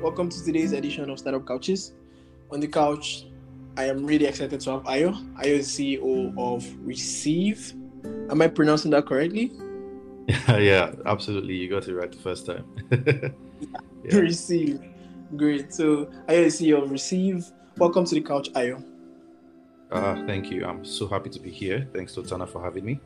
Welcome to today's edition of Startup Couches. On the couch, I am really excited to have Ayo. Ayo is CEO of Ricive. Am I pronouncing that correctly? yeah, yeah, absolutely. You got it right the first time. yeah. Ricive. Great. So, Ayo is CEO of Ricive. Welcome to the couch, Ayo. Uh, thank you. I'm so happy to be here. Thanks to Tana for having me.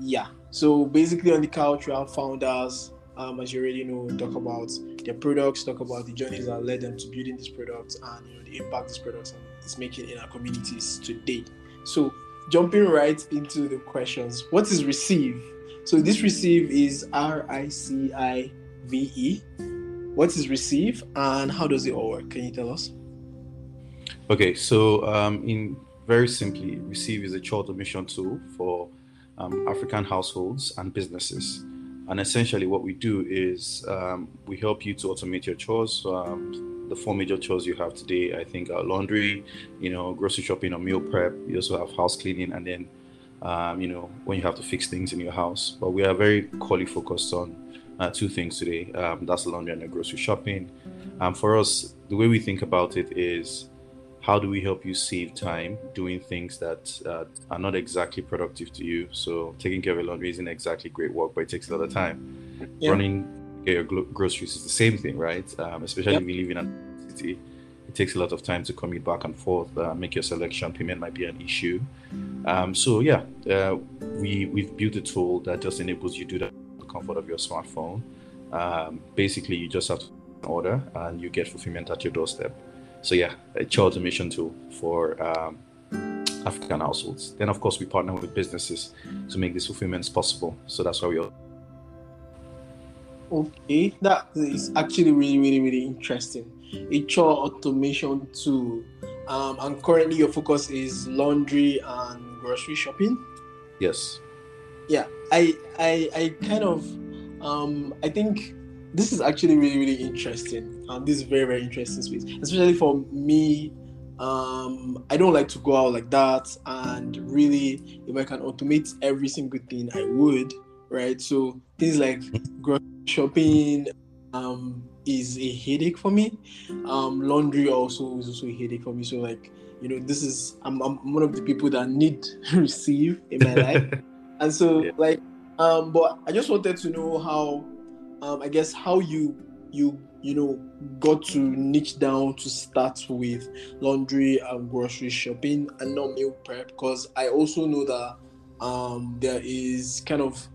Yeah. So basically, on the couch, we have founders, um, as you already know, talk about their products, talk about the journeys that led them to building these products, and you know the impact these products is making in our communities today. So jumping right into the questions, what is Ricive? So this Ricive is R I C I V E. What is Ricive, and how does it all work? Can you tell us? Okay, so um, in very simply, Ricive is a child automation tool for um, African households and businesses. And essentially, what we do is um, we help you to automate your chores. Um, the four major chores you have today, I think, are laundry, you know, grocery shopping or meal prep. You also have house cleaning, and then, um, you know, when you have to fix things in your house. But we are very quality focused on uh, two things today. Um, that's laundry and the grocery shopping. Um, for us, the way we think about it is how do we help you save time doing things that uh, are not exactly productive to you? So taking care of your laundry isn't exactly great work, but it takes a lot of time. Yeah. Running your groceries is the same thing, right? Um, especially yep. if you live in a city, it takes a lot of time to commute back and forth. Uh, make your selection, payment might be an issue. Um, so yeah, uh, we we've built a tool that just enables you to do that the comfort of your smartphone. Um, basically, you just have to order and you get fulfillment at your doorstep. So yeah, a child automation tool for um, African households. Then of course we partner with businesses to make these fulfillments possible. So that's why we. Are. Okay, that is actually really, really, really interesting. A child automation tool, um, and currently your focus is laundry and grocery shopping. Yes. Yeah, I, I, I kind of, um, I think this is actually really really interesting um, this is very very interesting space especially for me. Um, i don't like to go out like that and really if i can automate every single thing i would right? So things like grocery shopping um, is a headache for me. Um, laundry also is also a headache for me. So like you know this is i'm, I'm one of the people that need to Ricive in my life. And so yeah. like um but i just wanted to know how um, I guess how you you you know got to niche down to start with laundry and grocery shopping and not meal prep because I also know that um, there is kind of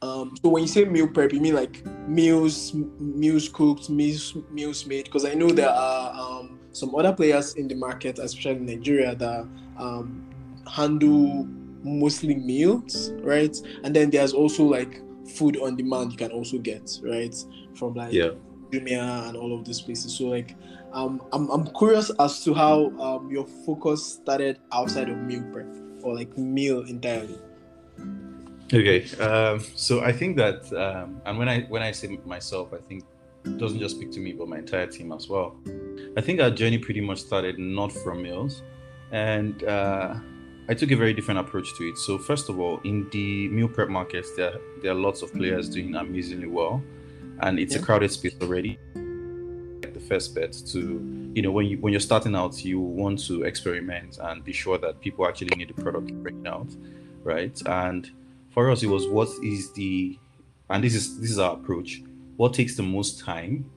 um, so when you say meal prep, you mean like meals, meals cooked, meals, meals made? Because I know there are um, some other players in the market, especially in Nigeria, that um, handle mostly meals, right? And then there's also like food on demand you can also get right from like yeah. Jumia and all of these places. So like um, I'm I'm curious as to how um, your focus started outside of meal prep or like meal entirely. Okay, um, so I think that um, and when I when I say myself, I think doesn't just speak to me but my entire team as well. I think our journey pretty much started not from meals, and uh, I took a very different approach to it. So first of all, in the meal prep markets, there there are lots of players doing amazingly well, and it's yeah. a crowded space already. The first bet to you know when you when you're starting out, you want to experiment and be sure that people actually need the product bringing out, right? And for us, it was what is the and this is this is our approach. What takes the most time,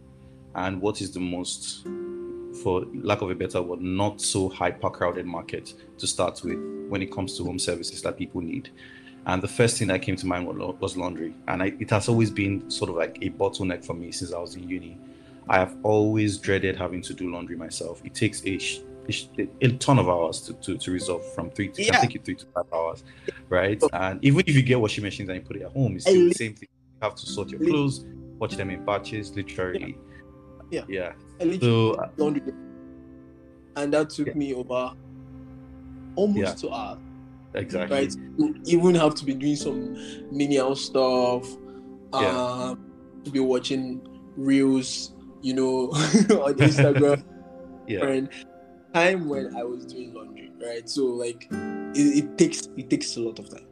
and what is the most for lack of a better word, not so hyper crowded market to start with when it comes to home services that people need. And the first thing that came to mind was laundry. And I, it has always been sort of like a bottleneck for me since I was in uni. I have always dreaded having to do laundry myself. It takes a, a, a ton of hours to, to, to, resolve from three to yeah. I think three to five hours, right? And even if you get washing machines and you put it at home, it's still the same thing. You have to sort your clothes, watch them in batches, literally. Yeah. Yeah. yeah. So, uh, laundry, and that took yeah. me over almost to hours. Exactly. Right. You even have to be doing some menial stuff. Yeah. Um, to be watching reels, you know, on Instagram. yeah. And time when I was doing laundry, right? So like, it, it takes it takes a lot of time.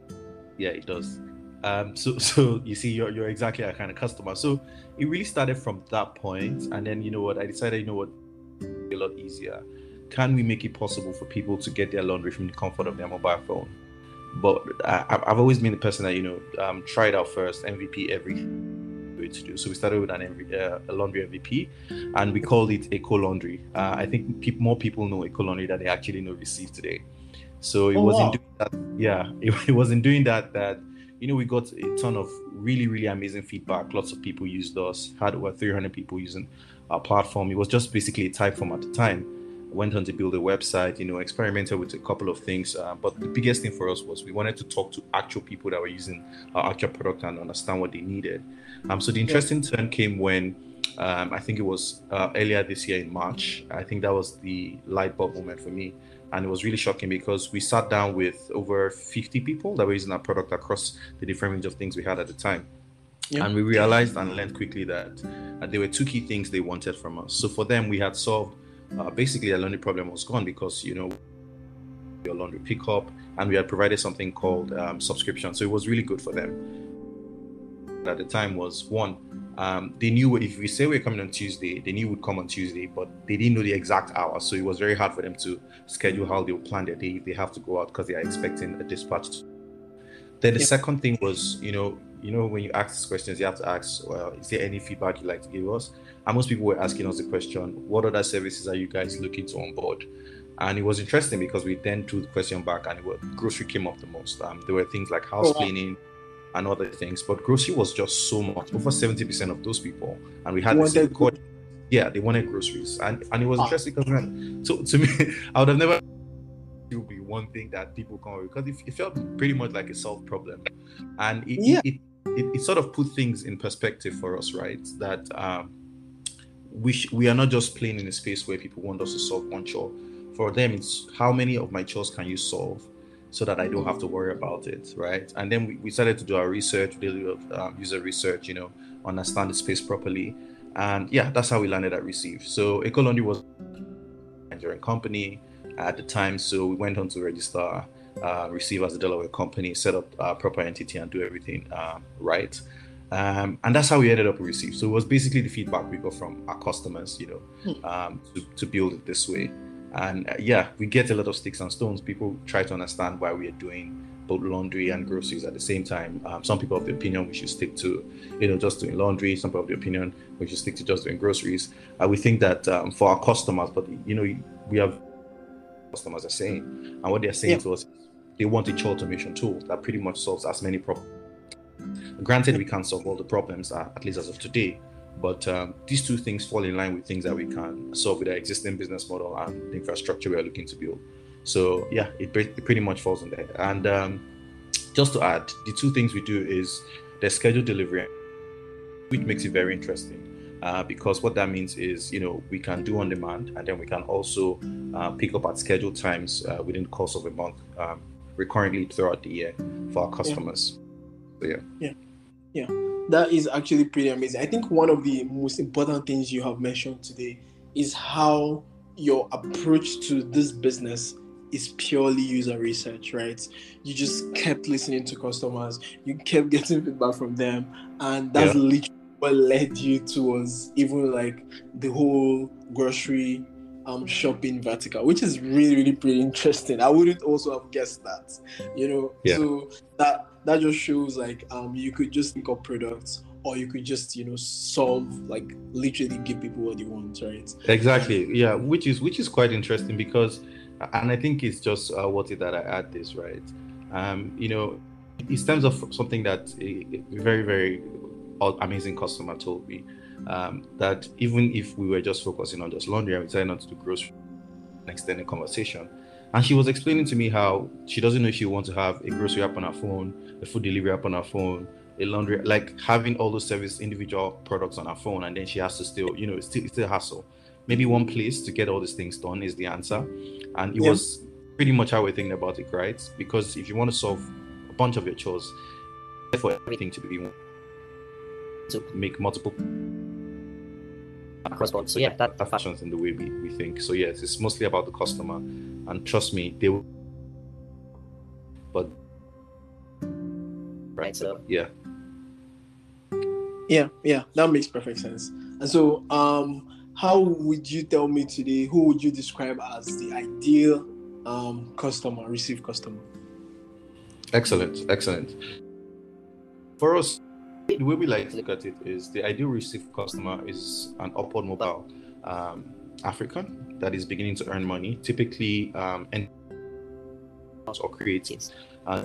Yeah, it does. Um, so, so you see, you're you're exactly that kind of customer. So it really started from that point, and then you know what? I decided, you know what, a lot easier. Can we make it possible for people to get their laundry from the comfort of their mobile phone? But I, have always been the person that you know um, tried out first MVP every way to do. So we started with an MV, uh, a laundry MVP, and we called it Eco Laundry. Uh, I think pe- more people know Eco Laundry than they actually know Ricive today. So it oh, wasn't wow. doing that. Yeah, it, it wasn't doing that. That you know we got a ton of really really amazing feedback. Lots of people used us. Had over 300 people using our platform. It was just basically a Typeform at the time went on to build a website, you know, experimented with a couple of things. Uh, but the biggest thing for us was we wanted to talk to actual people that were using our actual product and understand what they needed. Um, so the interesting turn came when um, I think it was uh, earlier this year in March. I think that was the light bulb moment for me. And it was really shocking because we sat down with over 50 people that were using our product across the different range of things we had at the time. Yeah. And we realized and learned quickly that uh, there were two key things they wanted from us. So for them, we had solved uh, basically the laundry problem was gone because you know your laundry pickup and we had provided something called um, subscription. So it was really good for them. At the time was one um, they knew if we say we're coming on tuesday they knew we'd come on tuesday but they didn't know the exact hour. So it was very hard for them to schedule how they would plan their day if they have to go out because they are expecting a dispatch. Then the yeah. second thing was you know you know when you ask these questions you have to ask well is there any feedback you'd like to give us and most people were asking us the question, what other services are you guys looking to onboard? And it was interesting because we then threw the question back and it was, grocery came up the most. Um, there were things like house oh, cleaning and other things, but grocery was just so much, over 70% of those people. And we had the same code. Yeah, they wanted groceries. And, and it was interesting because, so to me, I would have never it would be one thing that people come with because it, it, felt pretty much like a solved problem and it, yeah. it, it, it, sort of put things in perspective for us right that um, we sh- we are not just playing in a space where people want us to solve one chore. For them, it's how many of my chores can you solve so that I don't have to worry about it, right? And then we, we started to do our research, really of um, user research, you know, understand the space properly, and yeah, that's how we landed at Ricive. So Ecolaundry was a Nigerian company at the time, so we went on to register, uh, Ricive as a Delaware company, set up a proper entity, and do everything uh, right. Um, and that's how we ended up with Ricive. So it was basically the feedback we got from our customers, you know, hmm. um, to, to, build it this way. And uh, yeah, we get a lot of sticks and stones. People try to understand why we are doing both laundry and groceries at the same time. Um, some people have the opinion we should stick to, you know, just doing laundry. Some people have the opinion we should stick to just doing groceries. Uh, we think that um, for our customers, but you know, we have customers are saying, and what they're saying yeah. to us, they want a chore automation tool that pretty much solves as many problems Granted, we can't solve all the problems, uh, at least as of today, but um, these two things fall in line with things that we can solve with our existing business model and the infrastructure we are looking to build. So yeah, it, it pretty much falls in there. And um, just to add, the two things we do is the scheduled delivery, which makes it very interesting. Uh, because what that means is, you know, we can do on demand, and then we can also uh, pick up at scheduled times uh, within the course of a month, um, recurrently throughout the year for our customers. Yeah. So, yeah. Yeah. Yeah, that is actually pretty amazing. I think one of the most important things you have mentioned today is how your approach to this business is purely user research, right? You just kept listening to customers, you kept getting feedback from them, and that's yeah. literally what led you towards even like the whole grocery um shopping vertical, which is really, really pretty interesting. I wouldn't also have guessed that, you know. Yeah. So that that just shows like um you could just think of products or you could just you know solve like literally give people what they want right exactly yeah which is which is quite interesting because and i think it's just uh, worth it that i add this right um you know in terms of something that a, very very amazing customer told me um, that even if we were just focusing on just laundry and we decided not to do grocery an extended conversation and she was explaining to me how she doesn't know if she wants to have a grocery app on her phone, a food delivery app on her phone, a laundry, like having all those service individual products on her phone, and then she has to still, you know, it's still, it's still a hassle. Maybe one place to get all these things done is the answer. And it yeah. was pretty much how we're thinking about it, right? Because if you want to solve a bunch of your chores, for everything to be to make multiple across board. So yeah, that, that fashions in the way we, we think. So yes, it's mostly about the customer, and trust me, they will. But right right? So yeah, yeah, yeah, that makes perfect sense. And so, um, how would you tell me today? Who would you describe as the ideal um, customer, Ricive customer? Excellent, excellent. For us, the way we like to look at it is the ideal Ricive customer is an upward mobile um, African that is beginning to earn money, typically um, and or creatives. Uh,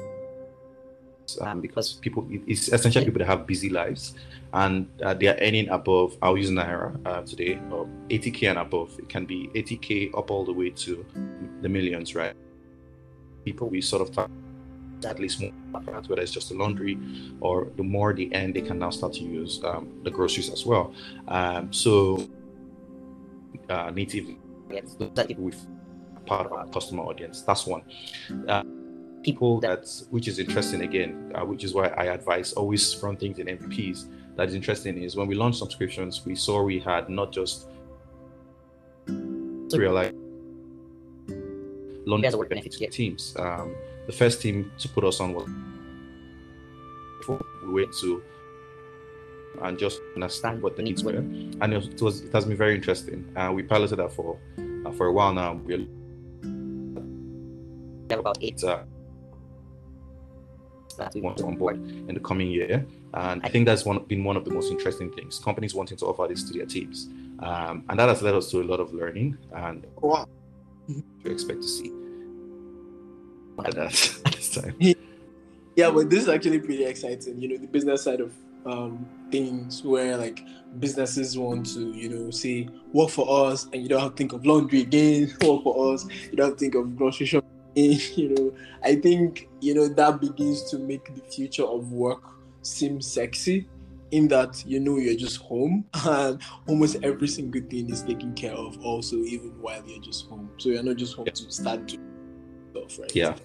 um, because people, it's essentially people that have busy lives and uh, they are earning above, I'll use Naira uh, today, 80K and above. It can be 80K up all the way to the millions, right? People we sort of talk at least more whether it's just the laundry or the more they end, they can now start to use um, the groceries as well. Um, so, uh, native with part of our customer audience. That's one. Uh, people that, which is interesting again, uh, which is why I advise always run things in MVPs. That is interesting is when we launched subscriptions, we saw we had not just realize long benefits to teams. Um, the first team to put us on was we went to and just understand what the needs were, and it was it has been very interesting. Uh, we piloted that for uh, for a while now. We have about eight uh, that we want to onboard in the coming year, and I think that's one been one of the most interesting things. Companies wanting to offer this to their teams, um, and that has led us to a lot of learning and wow. to expect to see at this time. Yeah, but this is actually pretty exciting. You know, the business side of um, things where like businesses want to, you know, say work for us, and you don't have to think of laundry again. Work for us, you don't have to think of grocery shopping. You know, I think you know that begins to make the future of work seem sexy. In that you know you're just home, and almost every single thing is taken care of. Also, even while you're just home, so you're not just home to start doing stuff, right? Yeah,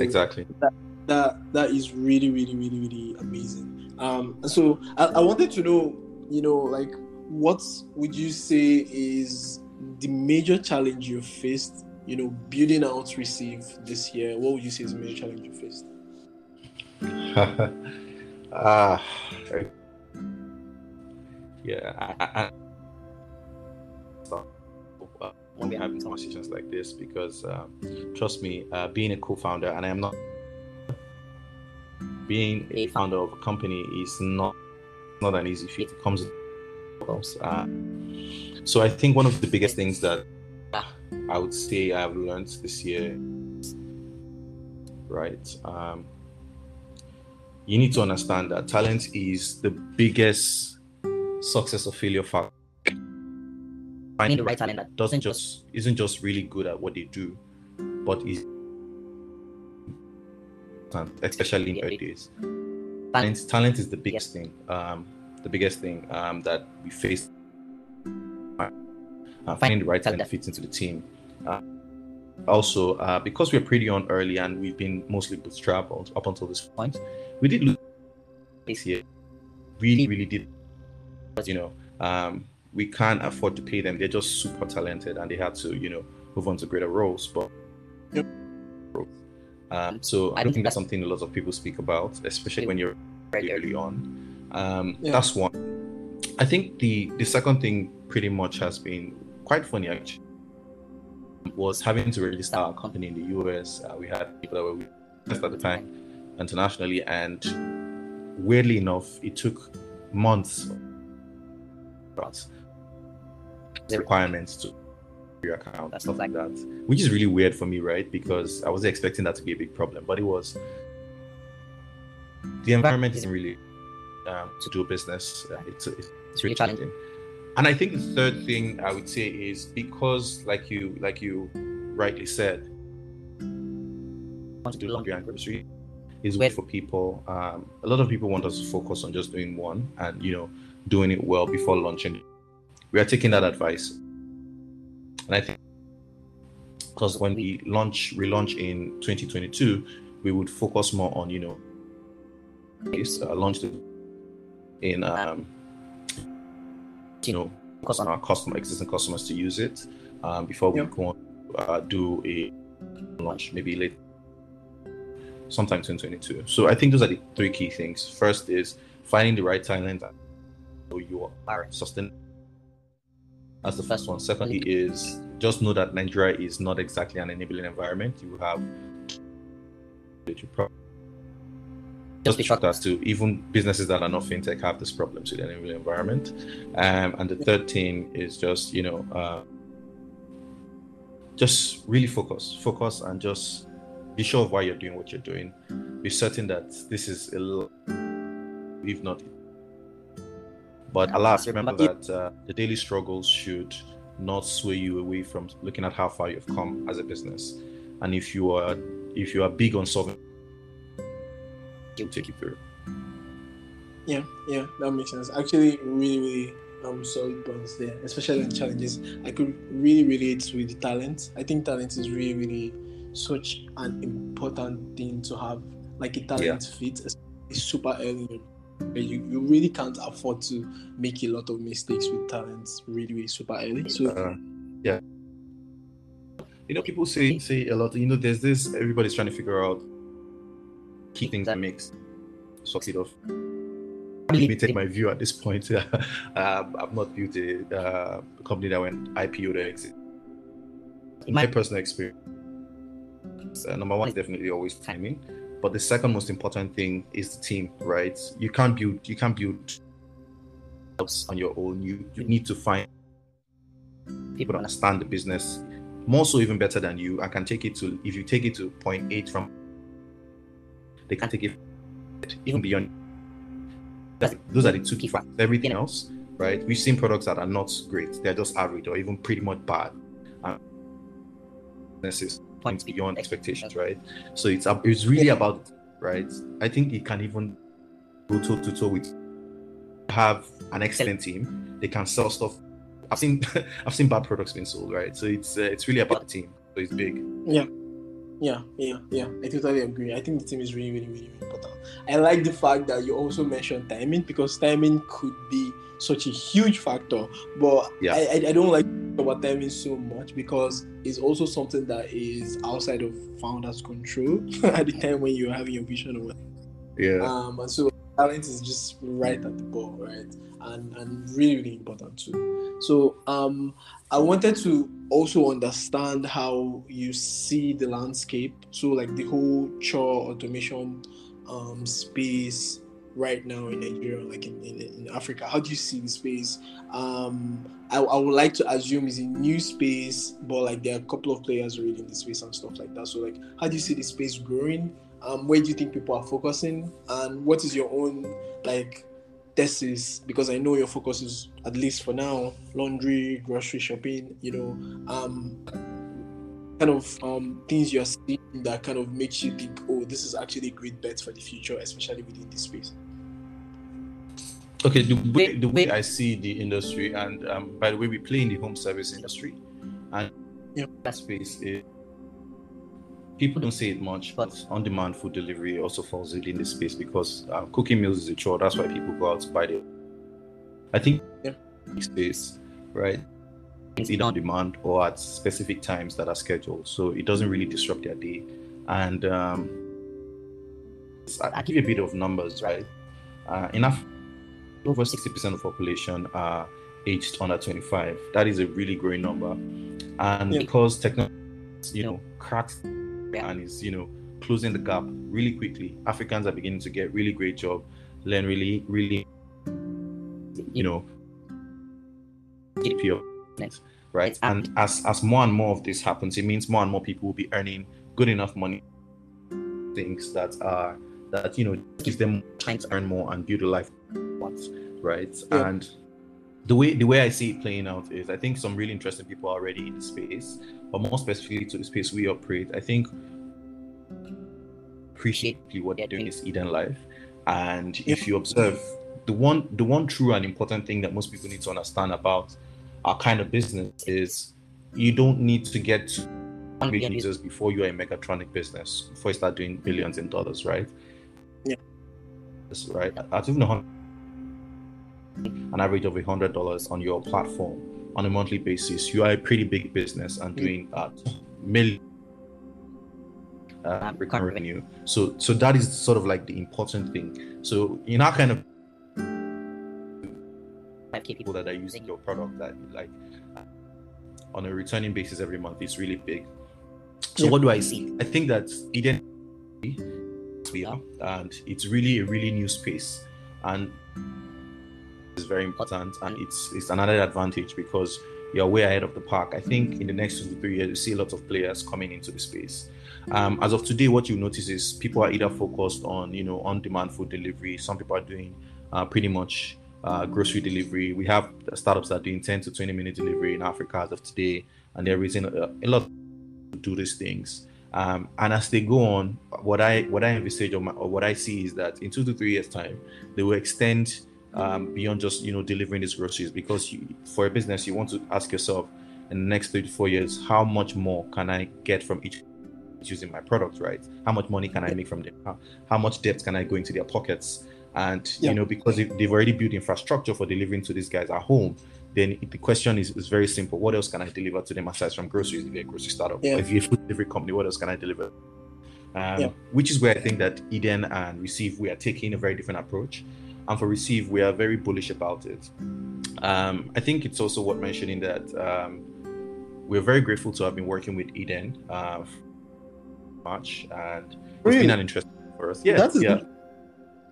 exactly. That, that that is really, really, really, really amazing. Um, so I, I wanted to know, you know, like what would you say is the major challenge you faced, you know, building out Ricive this year? What would you say is the major challenge you faced? Ah, uh, yeah, I, I, when we have conversations like this because um, trust me, uh, being a co-founder, and I am not being a founder of a company is not not an easy feat. It comes with uh, so I think one of the biggest things that I would say I've learned this year, right? Um, you need to understand that talent is the biggest success or failure factor. Finding the right talent that doesn't just isn't just really good at what they do, but is especially in early days. Talent, talent is the biggest thing. Um, the biggest thing um, that we face. Uh, finding the right talent that fits into the team. Uh, also, uh, because we're pretty on early and we've been mostly bootstrapped up until this point, we did lose this year. Really, really did. You know, um, we can't afford to pay them. They're just super talented and they had to, you know, move on to greater roles. But yep. Um, so I don't think that's something a lot of people speak about, especially when you're very early on. Um, yeah. That's one. I think the the second thing pretty much has been quite funny actually. Was having to register our company in the US. Uh, we had people that were with at the time internationally, and weirdly enough, it took months. Requirements to your account and stuff like that, which is really weird for me, right? Because I wasn't expecting that to be a big problem, but it was. The environment isn't really um, to do business. Uh, it's, it's really challenging. And I think the third thing I would say is because, like you, like you rightly said, want to do laundry and grocery is weird for people. Um, a lot of people want us to focus on just doing one and you know doing it well before launching. We are taking that advice and I think because when we launch, relaunch in 2022, we would focus more on, you know, uh, launch in, um, you know, focus on our customer, existing customers to use it um, before we yep. go on uh, do a launch maybe late sometime 2022. So I think those are the three key things. First is finding the right talent so you are sustainable. That's the first one. Secondly is just know that Nigeria is not exactly an enabling environment. You have that you probably just be shocked as to even businesses that are not fintech have these problems with the enabling environment. Um, and the third thing is just you know uh, just really focus, focus, and just be sure of why you're doing what you're doing. Be certain that this is a little, if not. But alas, remember that uh, the daily struggles should not sway you away from looking at how far you've come as a business. And if you are if you are big on solving, you'll take you through. Yeah, yeah, that makes sense. Actually, really, really um solid points there, especially in challenges. I could really relate with the talent. I think talent is really, really such an important thing to have, like a talent yeah. fit, is super early. You, you really can't afford to make a lot of mistakes with talents really, really super early. So uh, yeah. You know, people say say a lot. You know, there's this. Everybody's trying to figure out key things that makes succeed off let me take my view at this point. um, I've not built a uh, company that went IPO to exit. In my personal experience, uh, number one is definitely always timing, but the second most important thing is the team. Right? You can't build you can't build on your own. You you need to find people that understand the business more so even better than you. I can take it to if you take it to point eight from they can take it even beyond that's, those are the two key factors. Everything else, right? We've seen products that are not great; they're just average or even pretty much bad. And this points beyond expectations, right? So it's it's really about right. I think it can even go toe to toe with have an excellent team. They can sell stuff. I've seen I've seen bad products being sold, right? So it's uh, it's really about the team. So it's big. Yeah. Yeah, yeah, yeah. I totally agree. I think the team is really, really, really, important. I like the fact that you also mentioned timing because timing could be such a huge factor. But yeah. I, I don't like about timing so much because it's also something that is outside of founders' control at the time when you're having your vision Yeah. Um, and so talent is just right at the ball, right? And and really, really important too. So um I wanted to also understand how you see the landscape. So, like the whole chore automation um, space right now in Nigeria, like in, in, in, Africa. How do you see the space? Um, I, I would like to assume it's a new space, but like there are a couple of players already in the space and stuff like that. So, like, how do you see the space growing? Um, where do you think people are focusing? And what is your own like thesis because I know your focus is at least for now laundry, grocery shopping, you know, um, kind of um, things you're seeing that kind of makes you think, oh, this is actually a great bet for the future, especially within this space. Okay, the way, the way I see the industry, and um, by the way, we play in the home service industry, and yeah. that space is people don't say it much, but on-demand food delivery also falls within this space because uh, cooking meals is a chore. That's why people go out to buy it. I think yeah. space, right? It's either on demand or at specific times that are scheduled, so it doesn't really disrupt their day. And um, I give you a bit of numbers, right? Uh, enough over 60% of population are aged under 25. That is a really growing number, and yeah. because technology, you know, cracks and is you know closing the gap really quickly. Africans are beginning to get really great job, learn really really you know right? And as as more and more of this happens, it means more and more people will be earning good enough money things that are that you know gives them time to earn more and build a life right? Yeah. And the way the way I see it playing out is I think some really interesting people are already in the space, but more specifically to the space we operate, I think appreciate what they're doing is Eden Life. And if you observe the one the one true and important thing that most people need to understand about our kind of business is you don't need to get to users before you're a megatronic business, before you start doing billions in dollars, right? Yeah. That's right. At even an average of a hundred dollars on your platform on a monthly basis, you are a pretty big business and doing uh, million. uh, recurring revenue. So so that is sort of like the important thing. So in our kind of people that are using your product that like on a returning basis every month is really big. So yeah. what do I see? I think that Eden we are, and it's really a really new space, and it's very important, and it's it's another advantage because you're way ahead of the park. I think in the next two to three years, you see a lot of players coming into the space. Um, as of today, what you notice is people are either focused on you know on-demand food delivery. Some people are doing uh, pretty much uh, grocery delivery. We have startups that are doing 10 to 20 minute delivery in Africa as of today, and they're raising a, a lot to do these things. Um, and as they go on, what I what I envisage or, my, or, what I see is that in two to three years' time, they will extend um, beyond just you know delivering these groceries. Because you, for a business you want to ask yourself in the next three to four years how much more can I get from each using my product right? How much money can I make from them how, how much debt can I go into their pockets? And yeah. you know because they've already built infrastructure for delivering to these guys at home then the question is, is very simple. What else can i deliver to them aside from groceries if you're a grocery startup? Yeah. if you're a food delivery company what else can i deliver? Um, yeah. which is where i think that eden and Ricive we are taking a very different approach and for Ricive we are very bullish about it um, i think it's also worth mentioning that um, we're very grateful to have been working with eden uh, much and really? it's been an interest for us yeah yeah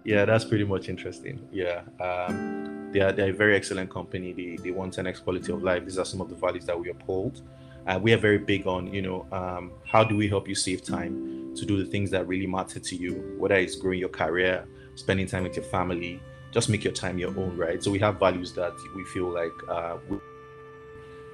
yeah, that's pretty much interesting. Yeah. Um, they are they're a very excellent company. They they want 10x quality of life. These are some of the values that we uphold. And we are very big on, you know, um, how do we help you save time to do the things that really matter to you, whether it's growing your career, spending time with your family, just make your time your own, right? So we have values that we feel like uh, we,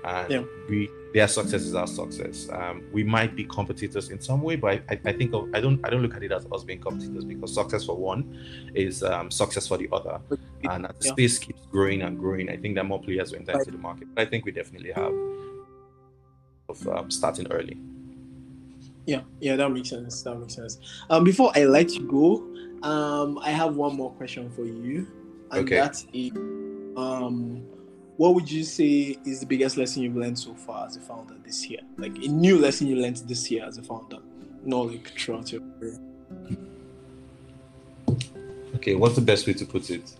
and yeah. we their success is our success. Um, we might be competitors in some way, but I, I, think of, I don't I don't look at it as us being competitors because success for one is um, success for the other, and as the yeah. space keeps growing and growing, I think that more players will enter into the market. But I think we definitely have of um, starting early. Yeah, yeah, that makes sense. That makes sense. Um, before I let you go, um, I have one more question for you, and okay. that is, um what would you say is the biggest lesson you've learned so far as a founder this year? Like a new lesson you learned this year as a founder, not like throughout your career. Okay, what's the best way to put it?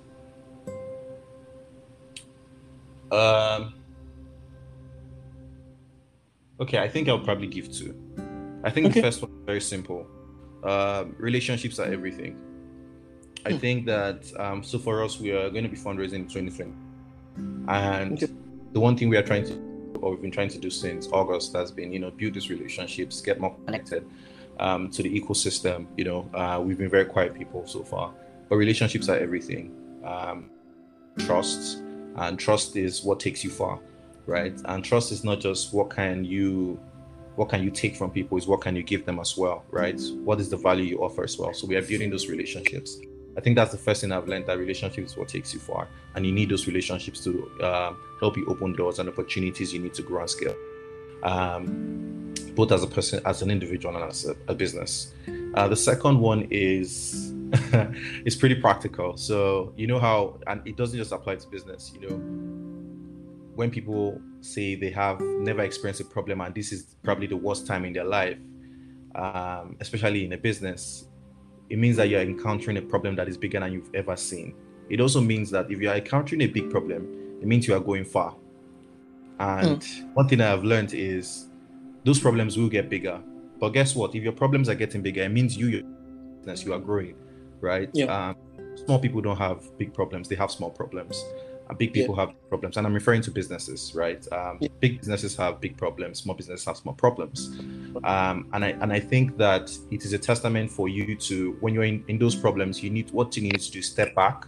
Um, okay, I think I'll probably give two. I think okay. the first one is very simple. Uh, relationships are everything. I think that um, so for us, we are going to be fundraising in 2020 and okay. the one thing we are trying to, or we've been trying to do since August, has been, you know, build these relationships, get more connected um, to the ecosystem. You know, uh, we've been very quiet people so far, but relationships are everything. Um, trust, and trust is what takes you far, right? And trust is not just what can you what can you take from people is what can you give them as well right what is the value you offer as well so we are building those relationships I think that's the first thing I've learned that relationship is what takes you far, and you need those relationships to uh, help you open doors and opportunities you need to grow and scale, um, both as a person, as an individual, and as a, a business. Uh, the second one is is pretty practical. So you know how, and it doesn't just apply to business. You know, when people say they have never experienced a problem and this is probably the worst time in their life, um, especially in a business, it means that you're encountering a problem that is bigger than you've ever seen. It also means that if you are encountering a big problem, it means you are going far. And mm. one thing I have learned is those problems will get bigger. But guess what? If your problems are getting bigger, it means you, your business, you are growing, right? Yeah. Um, small people don't have big problems; they have small problems big people yeah. have problems and i'm referring to businesses right um, yeah. big businesses have big problems small businesses have small problems um, and i and i think that it is a testament for you to when you're in, in those problems you need what you need to do step back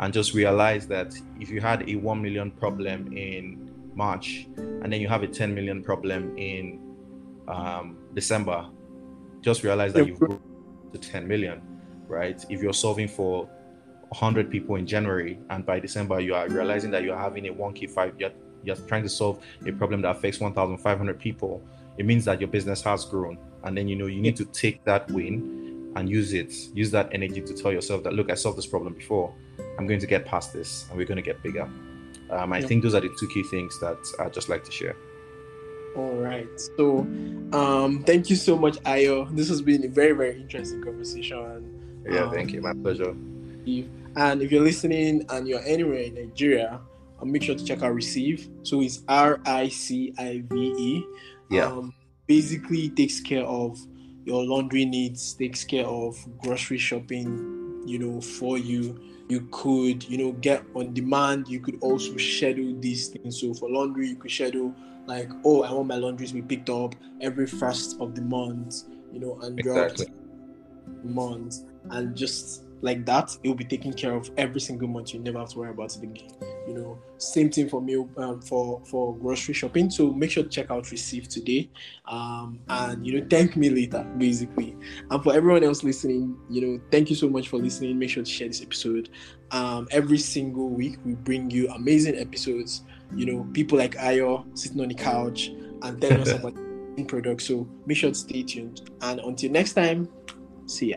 and just realize that if you had a 1 million problem in march and then you have a 10 million problem in um, december just realize that yeah. you've grown to 10 million right if you're solving for 100 people in January, and by December you are realizing that you're having a 1k5, you're, you're trying to solve a problem that affects 1,500 people, it means that your business has grown. And then you know you need to take that win and use it, use that energy to tell yourself that look, I solved this problem before. I'm going to get past this, and we're going to get bigger. Um, I yeah. think those are the two key things that I'd just like to share. All right. So, um, thank you so much, Ayo. This has been a very, very interesting conversation. Yeah, um, thank you. My pleasure. And if you're listening and you're anywhere in Nigeria, uh, make sure to check out Ricive. So it's R I C I V E. Yeah. Um, basically takes care of your laundry needs, takes care of grocery shopping, you know, for you. You could, you know, get on demand. You could also schedule these things. So for laundry, you could schedule like, oh, I want my laundry to be picked up every first of the month, you know, and Exactly. month, and just like that, it will be taken care of every single month. You never have to worry about it again. You know, same thing for me um, for for grocery shopping. So make sure to check out Ricive today, um, and you know, thank me later, basically. And for everyone else listening, you know, thank you so much for listening. Make sure to share this episode. Um, every single week, we bring you amazing episodes. You know, people like Ayo sitting on the couch and telling us about products. So make sure to stay tuned. And until next time, see ya.